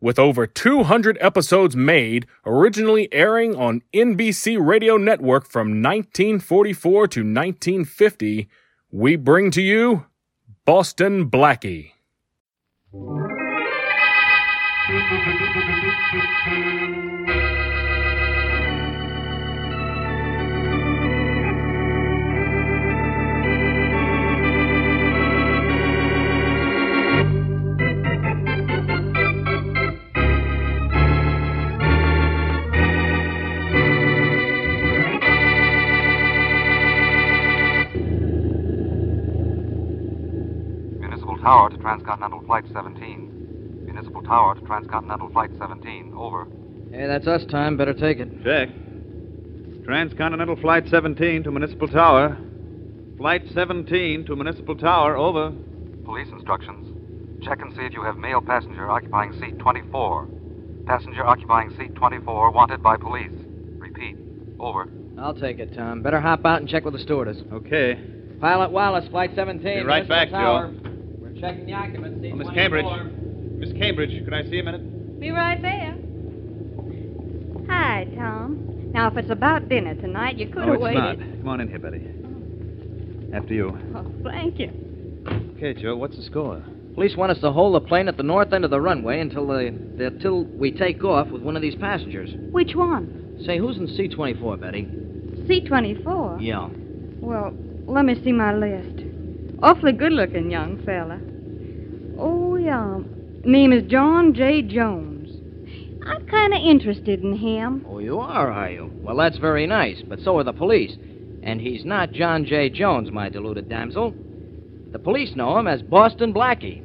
with over 200 episodes made, originally airing on NBC Radio Network from 1944 to 1950, we bring to you Boston Blackie. Flight 17. Municipal Tower to Transcontinental Flight 17. Over. Hey, that's us time. Better take it. Check. Transcontinental Flight 17 to Municipal Tower. Flight 17 to Municipal Tower. Over. Police instructions. Check and see if you have male passenger occupying seat 24. Passenger occupying seat 24 wanted by police. Repeat. Over. I'll take it, Tom. Better hop out and check with the stewardess. Okay. Pilot Wallace, Flight 17. Be right Municipal back, Tower. Joe. We're checking the occupants. seat Oh, Miss Cambridge. Miss Cambridge, could I see a minute? Be right there. Hi, Tom. Now, if it's about dinner tonight, you could oh, have it's waited. not. Come on in here, Betty. Oh. After you. Oh, thank you. Okay, Joe, what's the score? Police want us to hold the plane at the north end of the runway until they, until we take off with one of these passengers. Which one? Say, who's in C-24, Betty? C-24? Yeah. Well, let me see my list. Awfully good-looking young fella. Oh, yeah. Name is John J. Jones. I'm kind of interested in him. Oh, you are, are you? Well, that's very nice, but so are the police. And he's not John J. Jones, my deluded damsel. The police know him as Boston Blackie.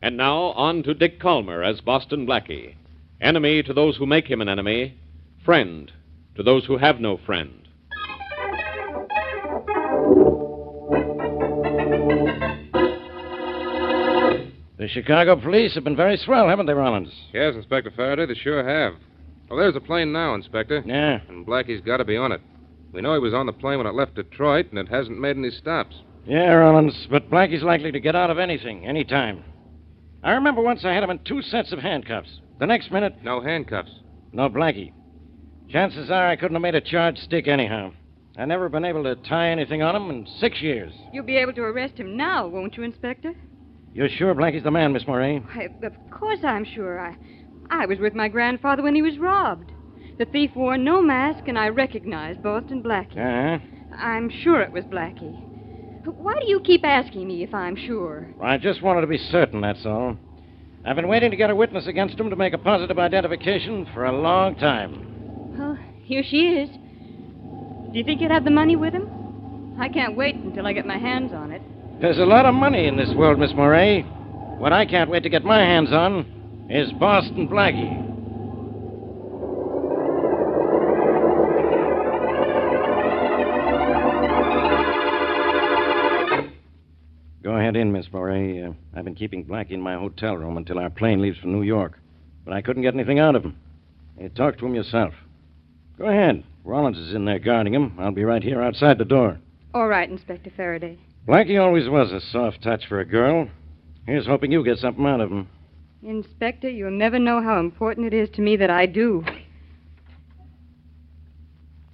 And now on to Dick Kollmar as Boston Blackie. Enemy to those who make him an enemy, friend to those who have no friend. The Chicago police have been very swell, haven't they, Rollins? Yes, Inspector Faraday, they sure have. Well, there's a plane now, Inspector. Yeah. And Blackie's got to be on it. We know he was on the plane when it left Detroit, and it hasn't made any stops. Yeah, Rollins, but Blackie's likely to get out of anything, any time. I remember once I had him in two sets of handcuffs. The next minute, No handcuffs. no Blackie. Chances are I couldn't have made a charge stick anyhow. I've never been able to tie anything on him in six years. You'll be able to arrest him now, won't you, Inspector? You're sure Blackie's the man, Miss Moray? Why, of course I'm sure. I, I was with my grandfather when he was robbed. The thief wore no mask, and I recognized Boston Blackie. Uh-huh. I'm sure it was Blackie. Why do you keep asking me if I'm sure? I just wanted to be certain, that's all. I've been waiting to get a witness against him to make a positive identification for a long time. Well, here she is. Do you think you'd have the money with him? I can't wait until I get my hands on it. There's a lot of money in this world, Miss Moray. What I can't wait to get my hands on is Boston Blackie. Go ahead in, Miss Moray. Uh, I've been keeping Blackie in my hotel room until our plane leaves for New York. But I couldn't get anything out of him. You talk to him yourself. Go ahead. Rollins is in there guarding him. I'll be right here outside the door. All right, Inspector Faraday. Blackie always was a soft touch for a girl. Here's hoping you get something out of him. Inspector, you'll never know how important it is to me that I do.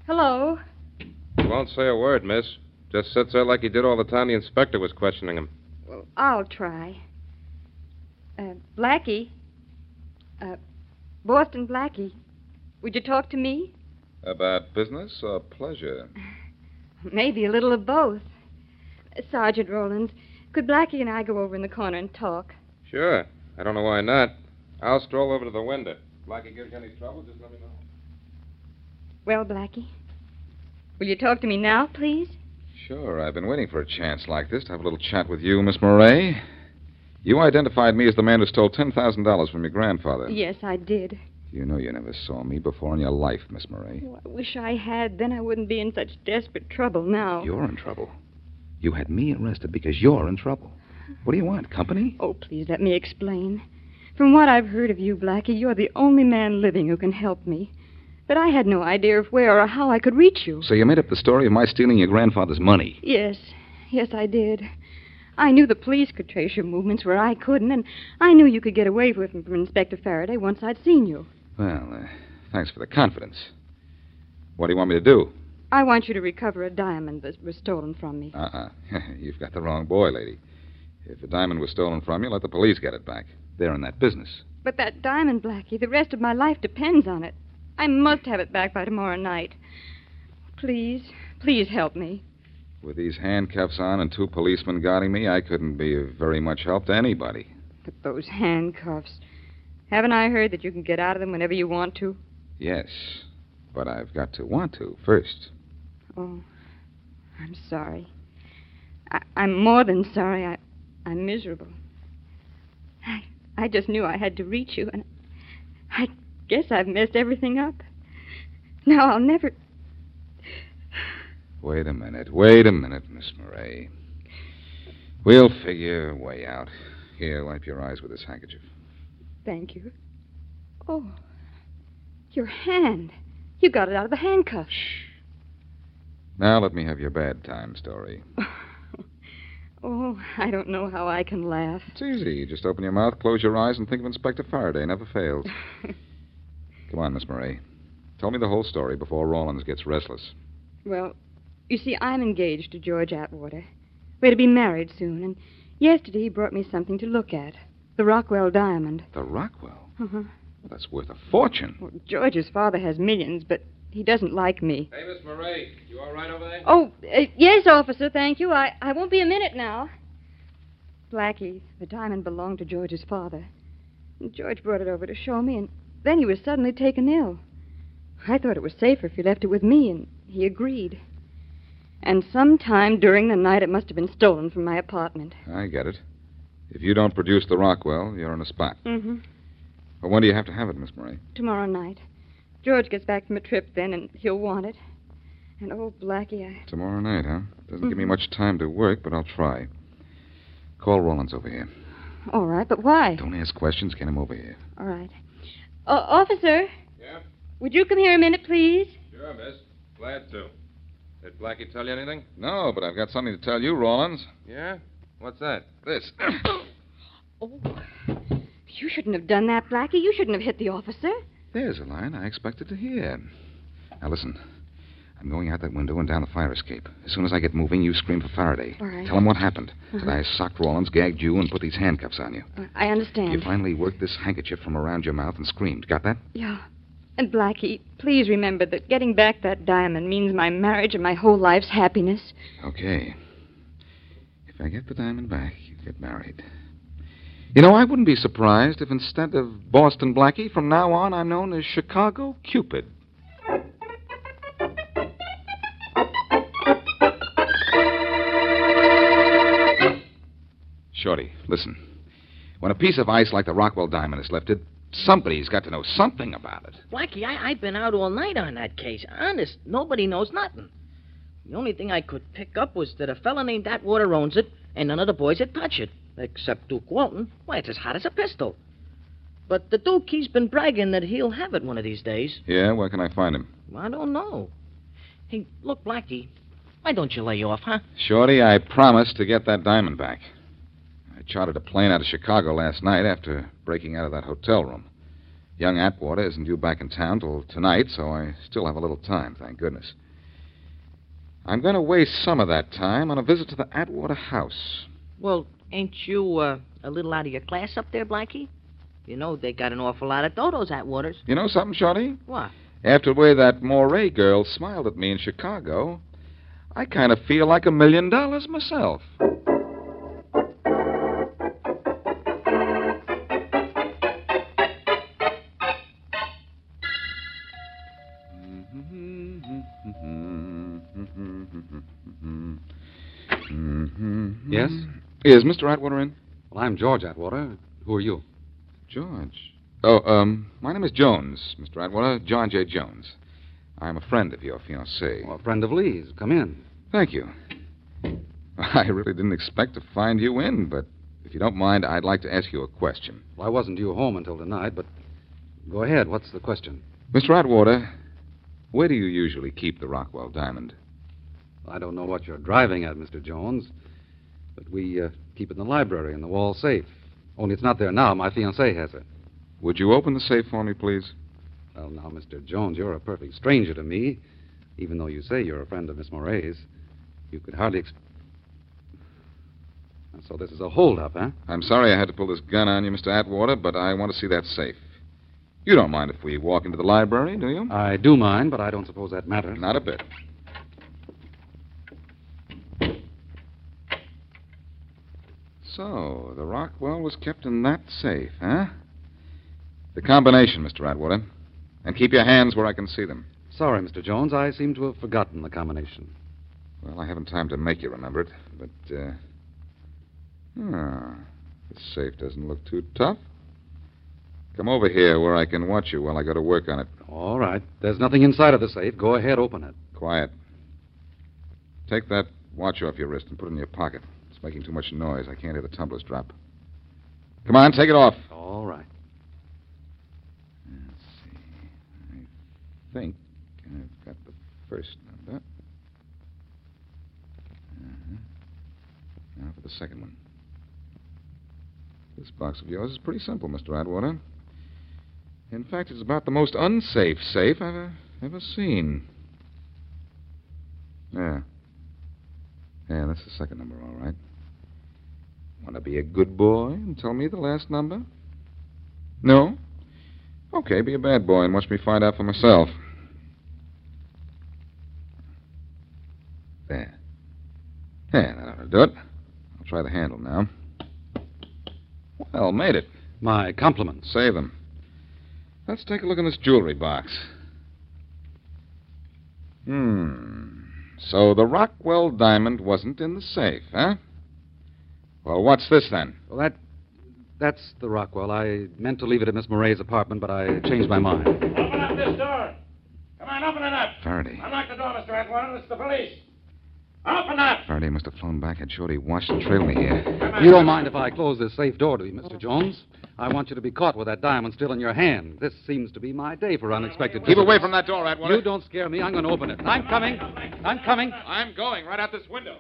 Hello. He won't say a word, miss. Just sits there like he did all the time the inspector was questioning him. Well, I'll try. Uh, Blackie. Uh, Boston Blackie. Would you talk to me? About business or pleasure? Maybe a little of both. Sergeant Rollins, could Blackie and I go over in the corner and talk? Sure. I don't know why not. I'll stroll over to the window. Blackie gives you any trouble, just let me know. Well, Blackie, will you talk to me now, please? Sure, I've been waiting for a chance like this to have a little chat with you, Miss Murray. You identified me as the man who stole $10,000 from your grandfather. Yes, I did. You know you never saw me before in your life, Miss Murray. Oh, I wish I had. Then I wouldn't be in such desperate trouble now. You're in trouble. You had me arrested because you're in trouble. What do you want? Company? Oh, please let me explain. From what I've heard of you, Blackie, you're the only man living who can help me. But I had no idea of where or how I could reach you. So you made up the story of my stealing your grandfather's money. Yes, yes, I did. I knew the police could trace your movements where I couldn't, and I knew you could get away with them from Inspector Faraday once I'd seen you. Well, uh, thanks for the confidence. What do you want me to do? I want you to recover a diamond that was stolen from me. "uh, uh, uh, You've got the wrong boy, lady. If the diamond was stolen from you, let the police get it back. They're in that business. But that diamond, Blackie, the rest of my life depends on it. I must have it back by tomorrow night. Please, please help me. With these handcuffs on and two policemen guarding me, I couldn't be of very much help to anybody. But those handcuffs. Haven't I heard that you can get out of them whenever you want to? Yes, but I've got to want to first. Oh, I'm sorry. I, I'm more than sorry. I, I'm miserable. I, I just knew I had to reach you, and I guess I've messed everything up. Now I'll never. Wait a minute. Wait a minute, Miss Murray. We'll figure a way out. Here, wipe your eyes with this handkerchief. Thank you. Oh, your hand. You got it out of the handcuff. handcuffs. Now let me have your bad time story. Oh, I don't know how I can laugh. It's easy. Just open your mouth, close your eyes, and think of Inspector Faraday. Never fails. Come on, Miss Murray. Tell me the whole story before Rollins gets restless. Well, you see, I'm engaged to George Atwater. We're to be married soon, and yesterday he brought me something to look at the Rockwell diamond. The Rockwell? Uh-huh. Well, that's worth a fortune. Well, George's father has millions, but he doesn't like me. Hey, Miss Murray, you all right over there? Oh, uh, yes, officer, thank you. I, I won't be a minute now. Blackie, the diamond belonged to George's father. And George brought it over to show me, and then he was suddenly taken ill. I thought it was safer if he left it with me, and he agreed. And sometime during the night, it must have been stolen from my apartment. I get it. If you don't produce the Rockwell, you're in a spot. Mm-hmm. Well, when do you have to have it, Miss Murray? Tomorrow night. George gets back from a trip then, and he'll want it. And oh, Blackie, I. Tomorrow night, huh? Doesn't give me much time to work, but I'll try. Call Rollins over here. All right, but why? Don't ask questions. Get him over here. All right. Uh, officer, Yeah? would you come here a minute, please? Sure, miss. Glad to. Did Blackie tell you anything? No, but I've got something to tell you, Rollins. Yeah? What's that? This. Oh. You shouldn't have done that, Blackie. You shouldn't have hit the officer. There's a line I expected to hear. Now, listen. I'm going out that window and down the fire escape. As soon as I get moving, you scream for Faraday. All right. Tell him what happened. That I socked Rollins, gagged you, and put these handcuffs on you. Uh, I understand. You finally worked this handkerchief from around your mouth and screamed. Got that? Yeah. And Blackie, please remember that getting back that diamond means my marriage and my whole life's happiness. Okay. I get the diamond back, you get married. You know, I wouldn't be surprised if instead of Boston Blackie, from now on I'm known as Chicago Cupid. Shorty, listen. When a piece of ice like the Rockwell diamond is lifted, somebody's got to know something about it. Blackie, I, I've been out all night on that case. Honest, nobody knows nothing. The only thing I could pick up was that a fella named Atwater owns it, and none of the boys had touched it. Except Duke Walton. Why, it's as hot as a pistol. But the Duke, he's been bragging that he'll have it one of these days. Yeah, where can I find him? I don't know. Hey, look, Blackie, why don't you lay off, huh? Shorty, I promised to get that diamond back. I chartered a plane out of Chicago last night after breaking out of that hotel room. Young Atwater isn't due back in town till tonight, so I still have a little time, thank goodness. I'm going to waste some of that time on a visit to the Atwater house. Well, ain't you uh, a little out of your class up there, Blackie? You know they got an awful lot of dodos at Waters. You know something, Shorty? What? After the way that Moray girl smiled at me in Chicago, I kind of feel like a million dollars myself. Is Mr. Atwater in? Well, I'm George Atwater. Who are you? George. Oh, um, my name is Jones, Mr. Atwater. John J. Jones. I'm a friend of your fiancée. Well, a friend of Lee's. Come in. Thank you. I really didn't expect to find you in, but if you don't mind, I'd like to ask you a question. Well, I wasn't due home until tonight, but go ahead. What's the question? Mr. Atwater, where do you usually keep the Rockwell diamond? I don't know what you're driving at, Mr. Jones, but we uh, keep it in the library in the wall safe. Only it's not there now. My fiancée has it. Would you open the safe for me, please? Well, now, Mr. Jones, you're a perfect stranger to me, even though you say you're a friend of Miss Moray's. You could hardly. Ex- so this is a holdup, huh? I'm sorry I had to pull this gun on you, Mr. Atwater, but I want to see that safe. You don't mind if we walk into the library, do you? I do mind, but I don't suppose that matters. Not a bit. So, the Rockwell was kept in that safe, huh? The combination, Mr. Atwater. And keep your hands where I can see them. Sorry, Mr. Jones. I seem to have forgotten the combination. Well, I haven't time to make you remember it, but, uh. Ah, this safe doesn't look too tough. Come over here where I can watch you while I go to work on it. All right. There's nothing inside of the safe. Go ahead, open it. Quiet. Take that watch off your wrist and put it in your pocket. It's making too much noise. I can't hear the tumblers drop. Come on, take it off. All right. Let's see. I think I've got the first number. Uh-huh. Now for the second one. This box of yours is pretty simple, Mr. Atwater. In fact, it's about the most unsafe safe I've ever, ever seen. Yeah. Yeah, that's the second number, all right. Want to be a good boy and tell me the last number? No? Okay, be a bad boy and watch me find out for myself. There. There, that ought to do it. I'll try the handle now. Well, made it. My compliments. Save them. Let's take a look in this jewelry box. Hmm. So the Rockwell diamond wasn't in the safe, huh? Well, what's this then? Well, that. That's the Rockwell. I meant to leave it at Miss Moray's apartment, but I changed my mind. Open up this door. Come on, open it up. Faraday. Unlock the door, Mr. Atwater. It's the police. Open up. Faraday must have flown back, had Shorty watched and trailed me here. You don't mind if I close this safe door to you, Mr. Jones? I want you to be caught with that diamond still in your hand. This seems to be my day for unexpected Keep visitors. away from that door, Atwater. You don't scare me. I'm going to open it. I'm coming. I'm coming. I'm going right out this window.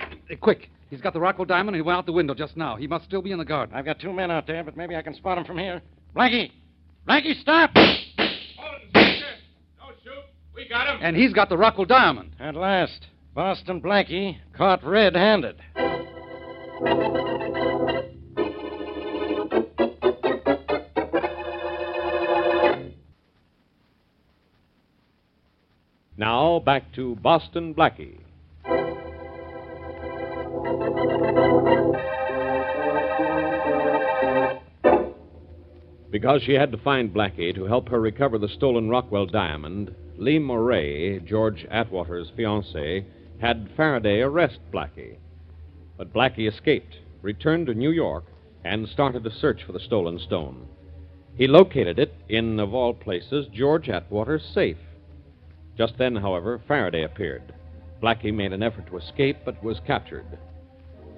Uh, quick. He's got the Rockwell diamond and he went out the window just now. He must still be in the garden. I've got two men out there, but maybe I can spot him from here. Blackie! Blackie, stop! Hold it, Don't shoot. We got him. And he's got the Rockwell diamond. At last, Boston Blackie caught red handed. Now back to Boston Blackie. Because she had to find Blackie to help her recover the stolen Rockwell diamond, Lee Moray, George Atwater's fiancée, had Faraday arrest Blackie. But Blackie escaped, returned to New York, and started a search for the stolen stone. He located it in, of all places, George Atwater's safe. Just then, however, Faraday appeared. Blackie made an effort to escape, but was captured.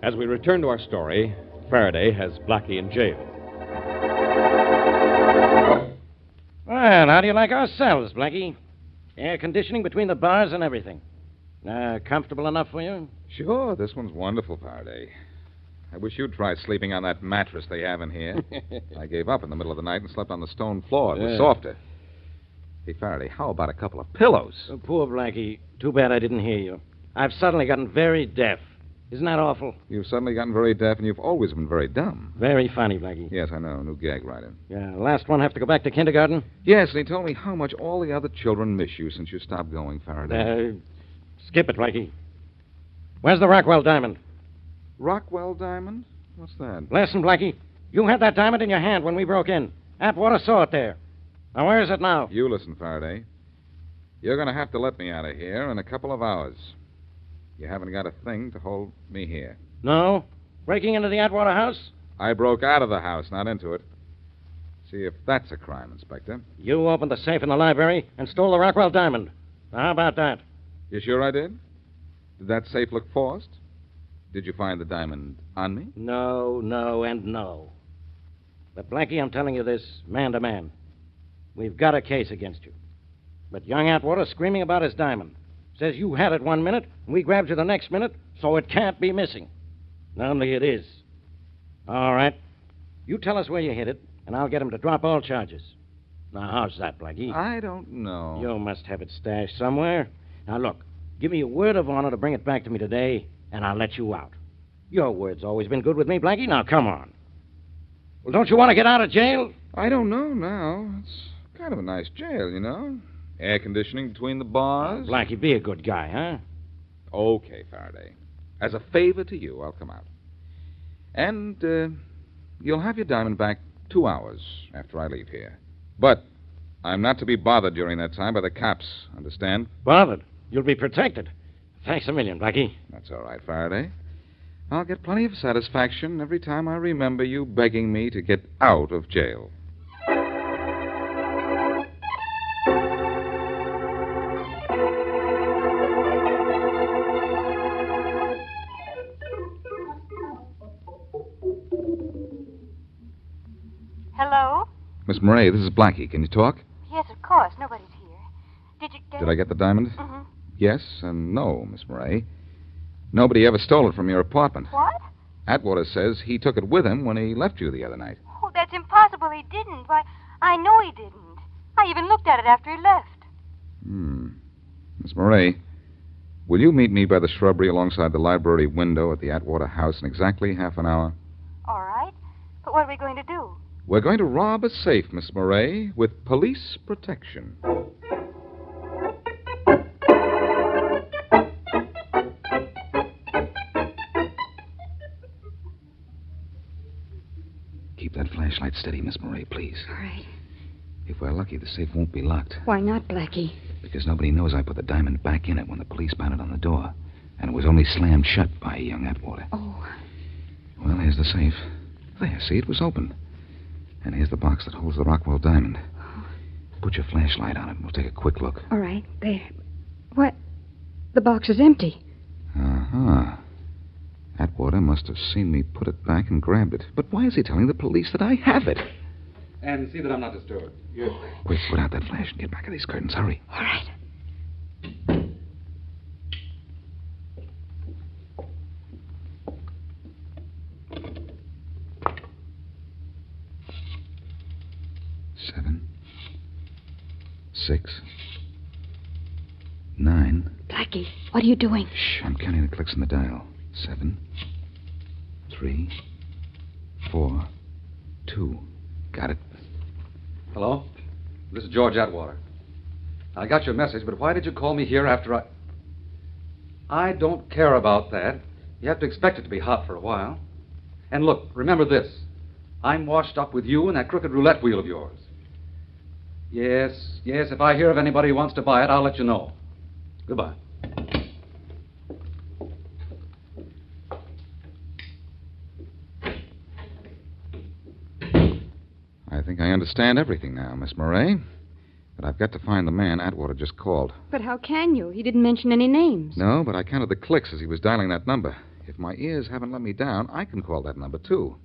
As we return to our story, Faraday has Blackie in jail. Well, how do you like our cells, Blackie? Air conditioning between the bars and everything. Uh, comfortable enough for you? Sure, this one's wonderful, Faraday. I wish you'd try sleeping on that mattress they have in here. I gave up in the middle of the night and slept on the stone floor. It was Yeah. softer. Hey, Faraday, how about a couple of pillows? Oh, poor Blackie. Too bad I didn't hear you. I've suddenly gotten very deaf. Isn't that awful? You've suddenly gotten very deaf, and you've always been very dumb. Very funny, Blackie. Yes, I know. New gag writer. Yeah, last one have to go back to kindergarten? Yes, and he told me how much all the other children miss you since you stopped going, Faraday. Uh, skip it, Blackie. Where's the Rockwell diamond? Rockwell diamond? What's that? Listen, Blackie. You had that diamond in your hand when we broke in. Atwater saw it there. Now, where is it now? You listen, Faraday. You're going to have to let me out of here in a couple of hours. You haven't got a thing to hold me here. No? Breaking into the Atwater house? I broke out of the house, not into it. See if that's a crime, Inspector. You opened the safe in the library and stole the Rockwell diamond. Now, how about that? You sure I did? Did that safe look forced? Did you find the diamond on me? No, no, and no. But, Blackie, I'm telling you this man to man. We've got a case against you. But young Atwater screaming about his diamond. Says you had it one minute, and we grabbed you the next minute, so it can't be missing. Only it is. All right. You tell us where you hid it, and I'll get him to drop all charges. Now, how's that, Blackie? I don't know. You must have it stashed somewhere. Now, look, give me your word of honor to bring it back to me today, and I'll let you out. Your word's always been good with me, Blackie. Now, come on. Well, don't you want to get out of jail? I don't know now. It's kind of a nice jail, you know. Air conditioning between the bars. Blackie, be a good guy, huh? Okay, Faraday. As a favor to you, I'll come out. And uh, you'll have your diamond back two hours after I leave here. But I'm not to be bothered during that time by the cops, understand? Bothered. You'll be protected. Thanks a million, Blackie. That's all right, Faraday. I'll get plenty of satisfaction every time I remember you begging me to get out of jail. Miss Murray, this is Blackie. Can you talk? Yes, of course. Nobody's here. Did you get Did I get the diamond? Mm-hmm. Yes and no, Miss Murray. Nobody ever stole it from your apartment. What? Atwater says he took it with him when he left you the other night. Oh, that's impossible. He didn't. Why, I know he didn't. I even looked at it after he left. Hmm. Miss Murray, will you meet me by the shrubbery alongside the library window at the Atwater house in exactly half an hour? All right. But what are we going to do? We're going to rob a safe, Miss Murray, with police protection. Keep that flashlight steady, Miss Murray, please. All right. If we're lucky, the safe won't be locked. Why not, Blackie? Because nobody knows I put the diamond back in it when the police pounded on the door. And it was only slammed shut by young Atwater. Oh, Well, here's the safe. There, see, it was open. And here's the box that holds the Rockwell diamond. Put your flashlight on it, and we'll take a quick look. all right. There. What? The box is empty. Uh huh. Atwater must have seen me put it back and grabbed it. But why is he telling the police that I have it? And see that I'm not disturbed. Yes. Quick, put out that flash and get back of these curtains. Hurry. All right. Seven. Six. Nine. Blackie, what are you doing? Shh, I'm counting the clicks on the dial. Seven. Three. Four. Two. Got it. Hello? This is George Atwater. I got your message, but why did you call me here after I. I don't care about that. You have to expect it to be hot for a while. And look, remember this I'm washed up with you and that crooked roulette wheel of yours. Yes, yes, if I hear of anybody who wants to buy it, I'll let you know. Goodbye. I think I understand everything now, Miss Murray. But I've got to find the man Atwater just called. But how can you? He didn't mention any names. No, but I counted the clicks as he was dialing that number. If my ears haven't let me down, I can call that number, too.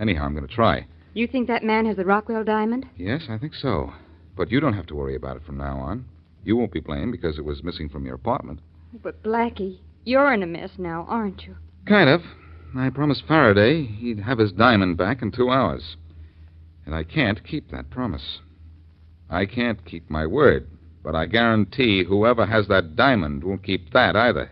Anyhow, I'm going to try. You think that man has the Rockwell diamond? Yes, I think so. But you don't have to worry about it from now on. You won't be blamed because it was missing from your apartment. But, Blackie, you're in a mess now, aren't you? Kind of. I promised Faraday he'd have his diamond back in two hours. And I can't keep that promise. I can't keep my word, but I guarantee whoever has that diamond won't keep that either.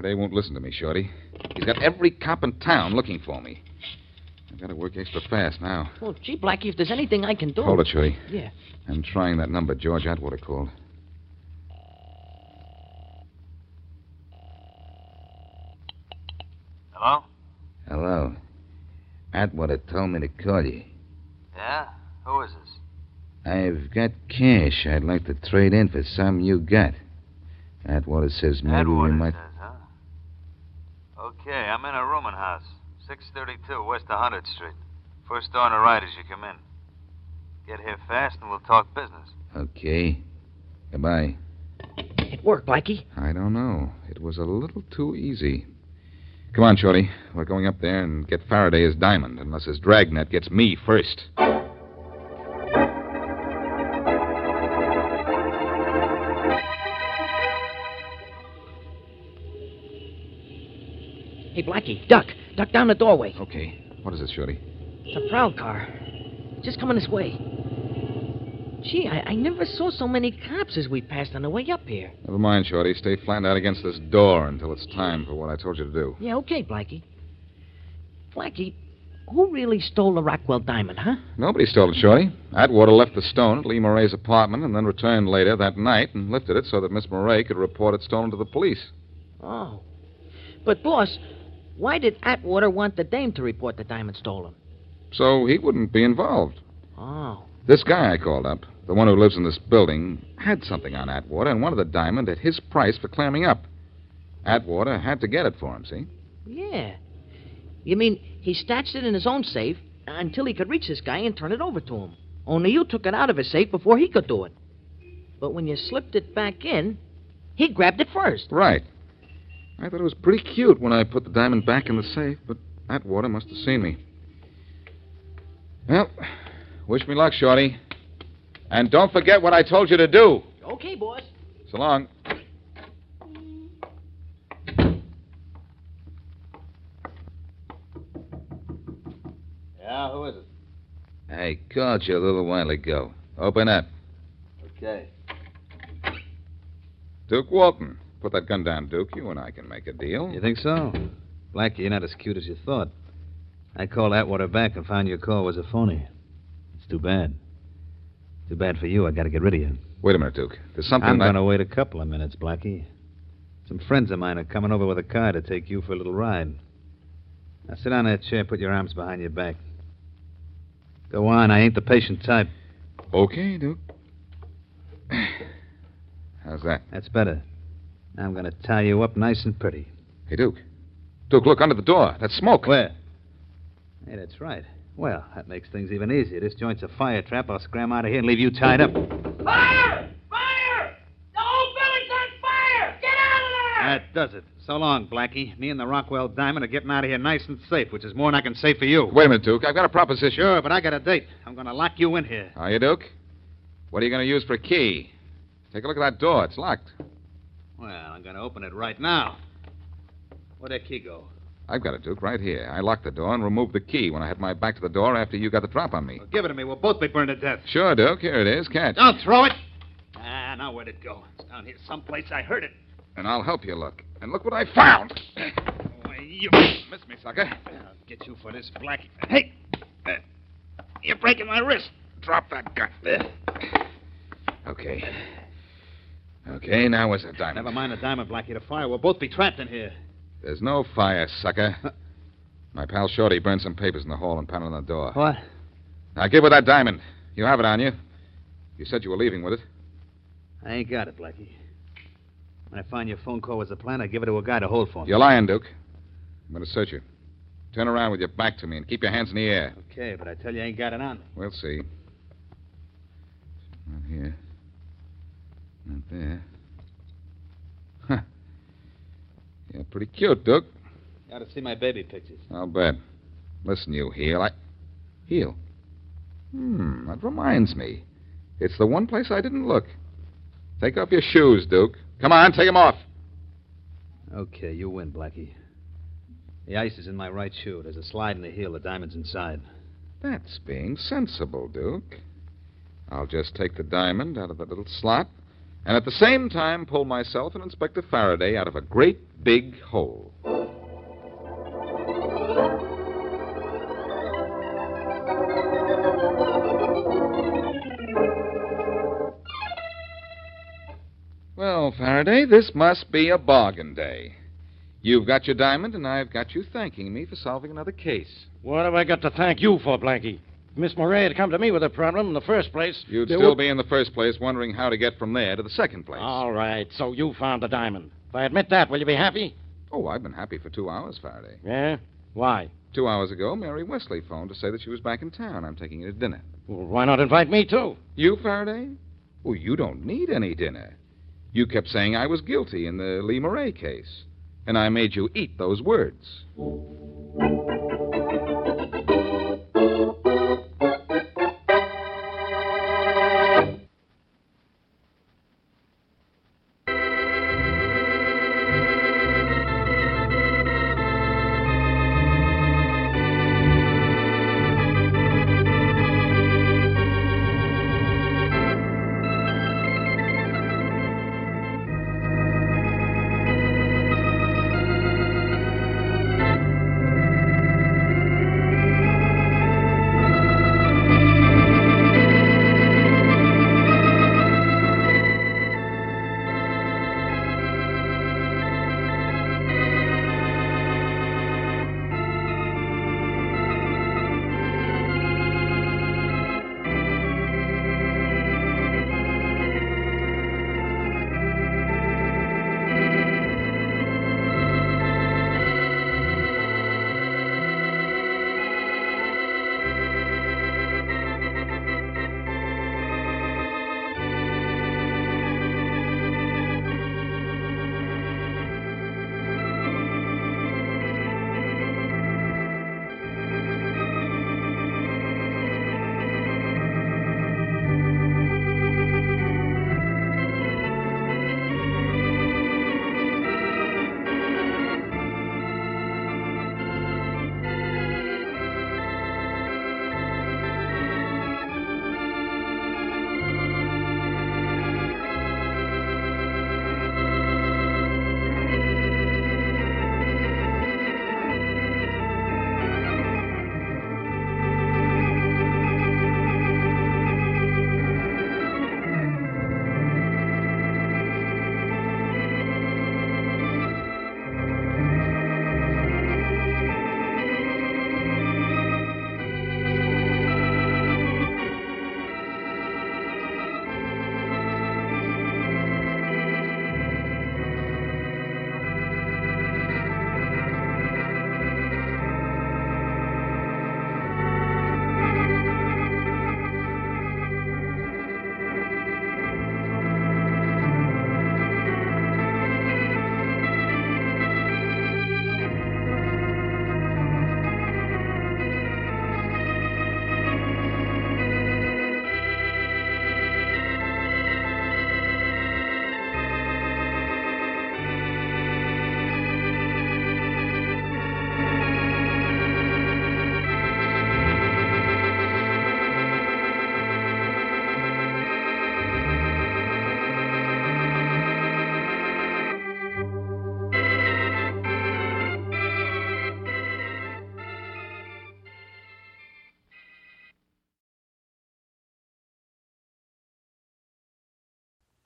Faraday won't listen to me, Shorty. He's got every cop in town looking for me. I've got to work extra fast now. Well, gee, Blackie, if there's anything I can do. Hold it, Shorty. Yeah. I'm trying that number George Atwater called. Hello? Hello. Atwater told me to call you. Yeah? Who is this? I've got cash I'd like to trade in for some you got. Atwater says maybe Atwater we might. says, huh? Okay, I'm in a rooming house. 632 West 100th Street. First door on the right as you come in. Get here fast and we'll talk business. Okay. Goodbye. It worked, Blackie. I don't know. It was a little too easy. Come on, Shorty. We're going up there and get Faraday his diamond, unless his dragnet gets me first. Hey, Blackie, duck. Duck down the doorway. Okay. What is it, Shorty? It's a prowl car. Just coming this way. Gee, I, I never saw so many cops as we passed on the way up here. Never mind, Shorty. Stay flat out against this door until it's time for what I told you to do. Yeah, okay, Blackie. Blackie, who really stole the Rockwell diamond, huh? Nobody stole it, Shorty. Atwater left the stone at Lee Murray's apartment and then returned later that night and lifted it so that Miss Murray could report it stolen to the police. Oh. But, boss, why did Atwater want the dame to report the diamond stolen? So he wouldn't be involved. Oh. This guy I called up, the one who lives in this building, had something on Atwater and wanted the diamond at his price for clamming up. Atwater had to get it for him, see? Yeah. You mean he stashed it in his own safe until he could reach this guy and turn it over to him? Only you took it out of his safe before he could do it. But when you slipped it back in, he grabbed it first. Right. I thought it was pretty cute when I put the diamond back in the safe, but Atwater must have seen me. Well, wish me luck, Shorty. And don't forget what I told you to do. Okay, boss. So long. Yeah, who is it? I called you a little while ago. Open up. Okay. Duke Walton. Put that gun down, Duke. You and I can make a deal. You think so? Blackie, you're not as cute as you thought. I called Atwater back and found your call was a phony. It's too bad. Too bad for you. I got to get rid of you. Wait a minute, Duke. There's something I'm I- going to wait a couple of minutes, Blackie. Some friends of mine are coming over with a car to take you for a little ride. Now sit on that chair, put your arms behind your back. Go on, I ain't the patient type. Okay, Duke. How's that? That's better. Now I'm going to tie you up nice and pretty. Hey, Duke. Duke, look under the door. That's smoke. Where? Hey, that's right. Well, that makes things even easier. This joint's a fire trap. I'll scram out of here and leave you tied up. Fire! Fire! The whole building's on fire! Get out of there! That does it. So long, Blackie. Me and the Rockwell Diamond are getting out of here nice and safe, which is more than I can say for you. Wait a minute, Duke. I've got a proposition. Sure, but I got a date. I'm going to lock you in here. Are you, Duke? What are you going to use for a key? Take a look at that door. It's locked. Well, I'm going to open it right now. Where'd that key go? I've got it, Duke, right here. I locked the door and removed the key when I had my back to the door after you got the drop on me. Well, give it to me. We'll both be burned to death. Sure, Duke. Here it is. Catch. Don't throw it. Ah, now where'd it go? It's down here someplace. I heard it. And I'll help you look. And look what I found. Why, you Miss me, sucker. I'll get you for this, Blackie. Hey! Uh, You're breaking my wrist. Drop that gun. Okay. Okay, now where's the diamond? Never mind the diamond, Blackie. The fire. We'll both be trapped in here. There's no fire, sucker. My pal Shorty burned some papers in the hall and pounded on the door. What? Now give her that diamond. You have it on you. You said you were leaving with it. I ain't got it, Blackie. When I find your phone call was a plan, I give it to a guy to hold for me. You're lying, Duke. I'm going to search you. Turn around with your back to me and keep your hands in the air. Okay, but I tell you, I ain't got it on me. We'll see. Not here. Not there. Huh. You're pretty cute, Duke. You ought to see my baby pictures. I'll bet. Listen, you heel. I. Heel? Hmm, that reminds me. It's the one place I didn't look. Take off your shoes, Duke. Come on, take them off. Okay, you win, Blackie. The ice is in my right shoe. There's a slide in the heel. The diamond's inside. That's being sensible, Duke. I'll just take the diamond out of the little slot, and at the same time pull myself and Inspector Faraday out of a great big hole. Well, Faraday, this must be a bargain day. You've got your diamond, and I've got you thanking me for solving another case. What have I got to thank you for, Blackie? Miss Moray had come to me with a problem in the first place. You'd there still would- be in the first place wondering how to get from there to the second place. All right, so you found the diamond. If I admit that, will you be happy? Oh, I've been happy for two hours, Faraday. Yeah? Why? Two hours ago, Mary Wesley phoned to say that she was back in town. I'm taking her to dinner. Well, why not invite me, too? You, Faraday? Well, you don't need any dinner. You kept saying I was guilty in the Lee Moray case. And I made you eat those words.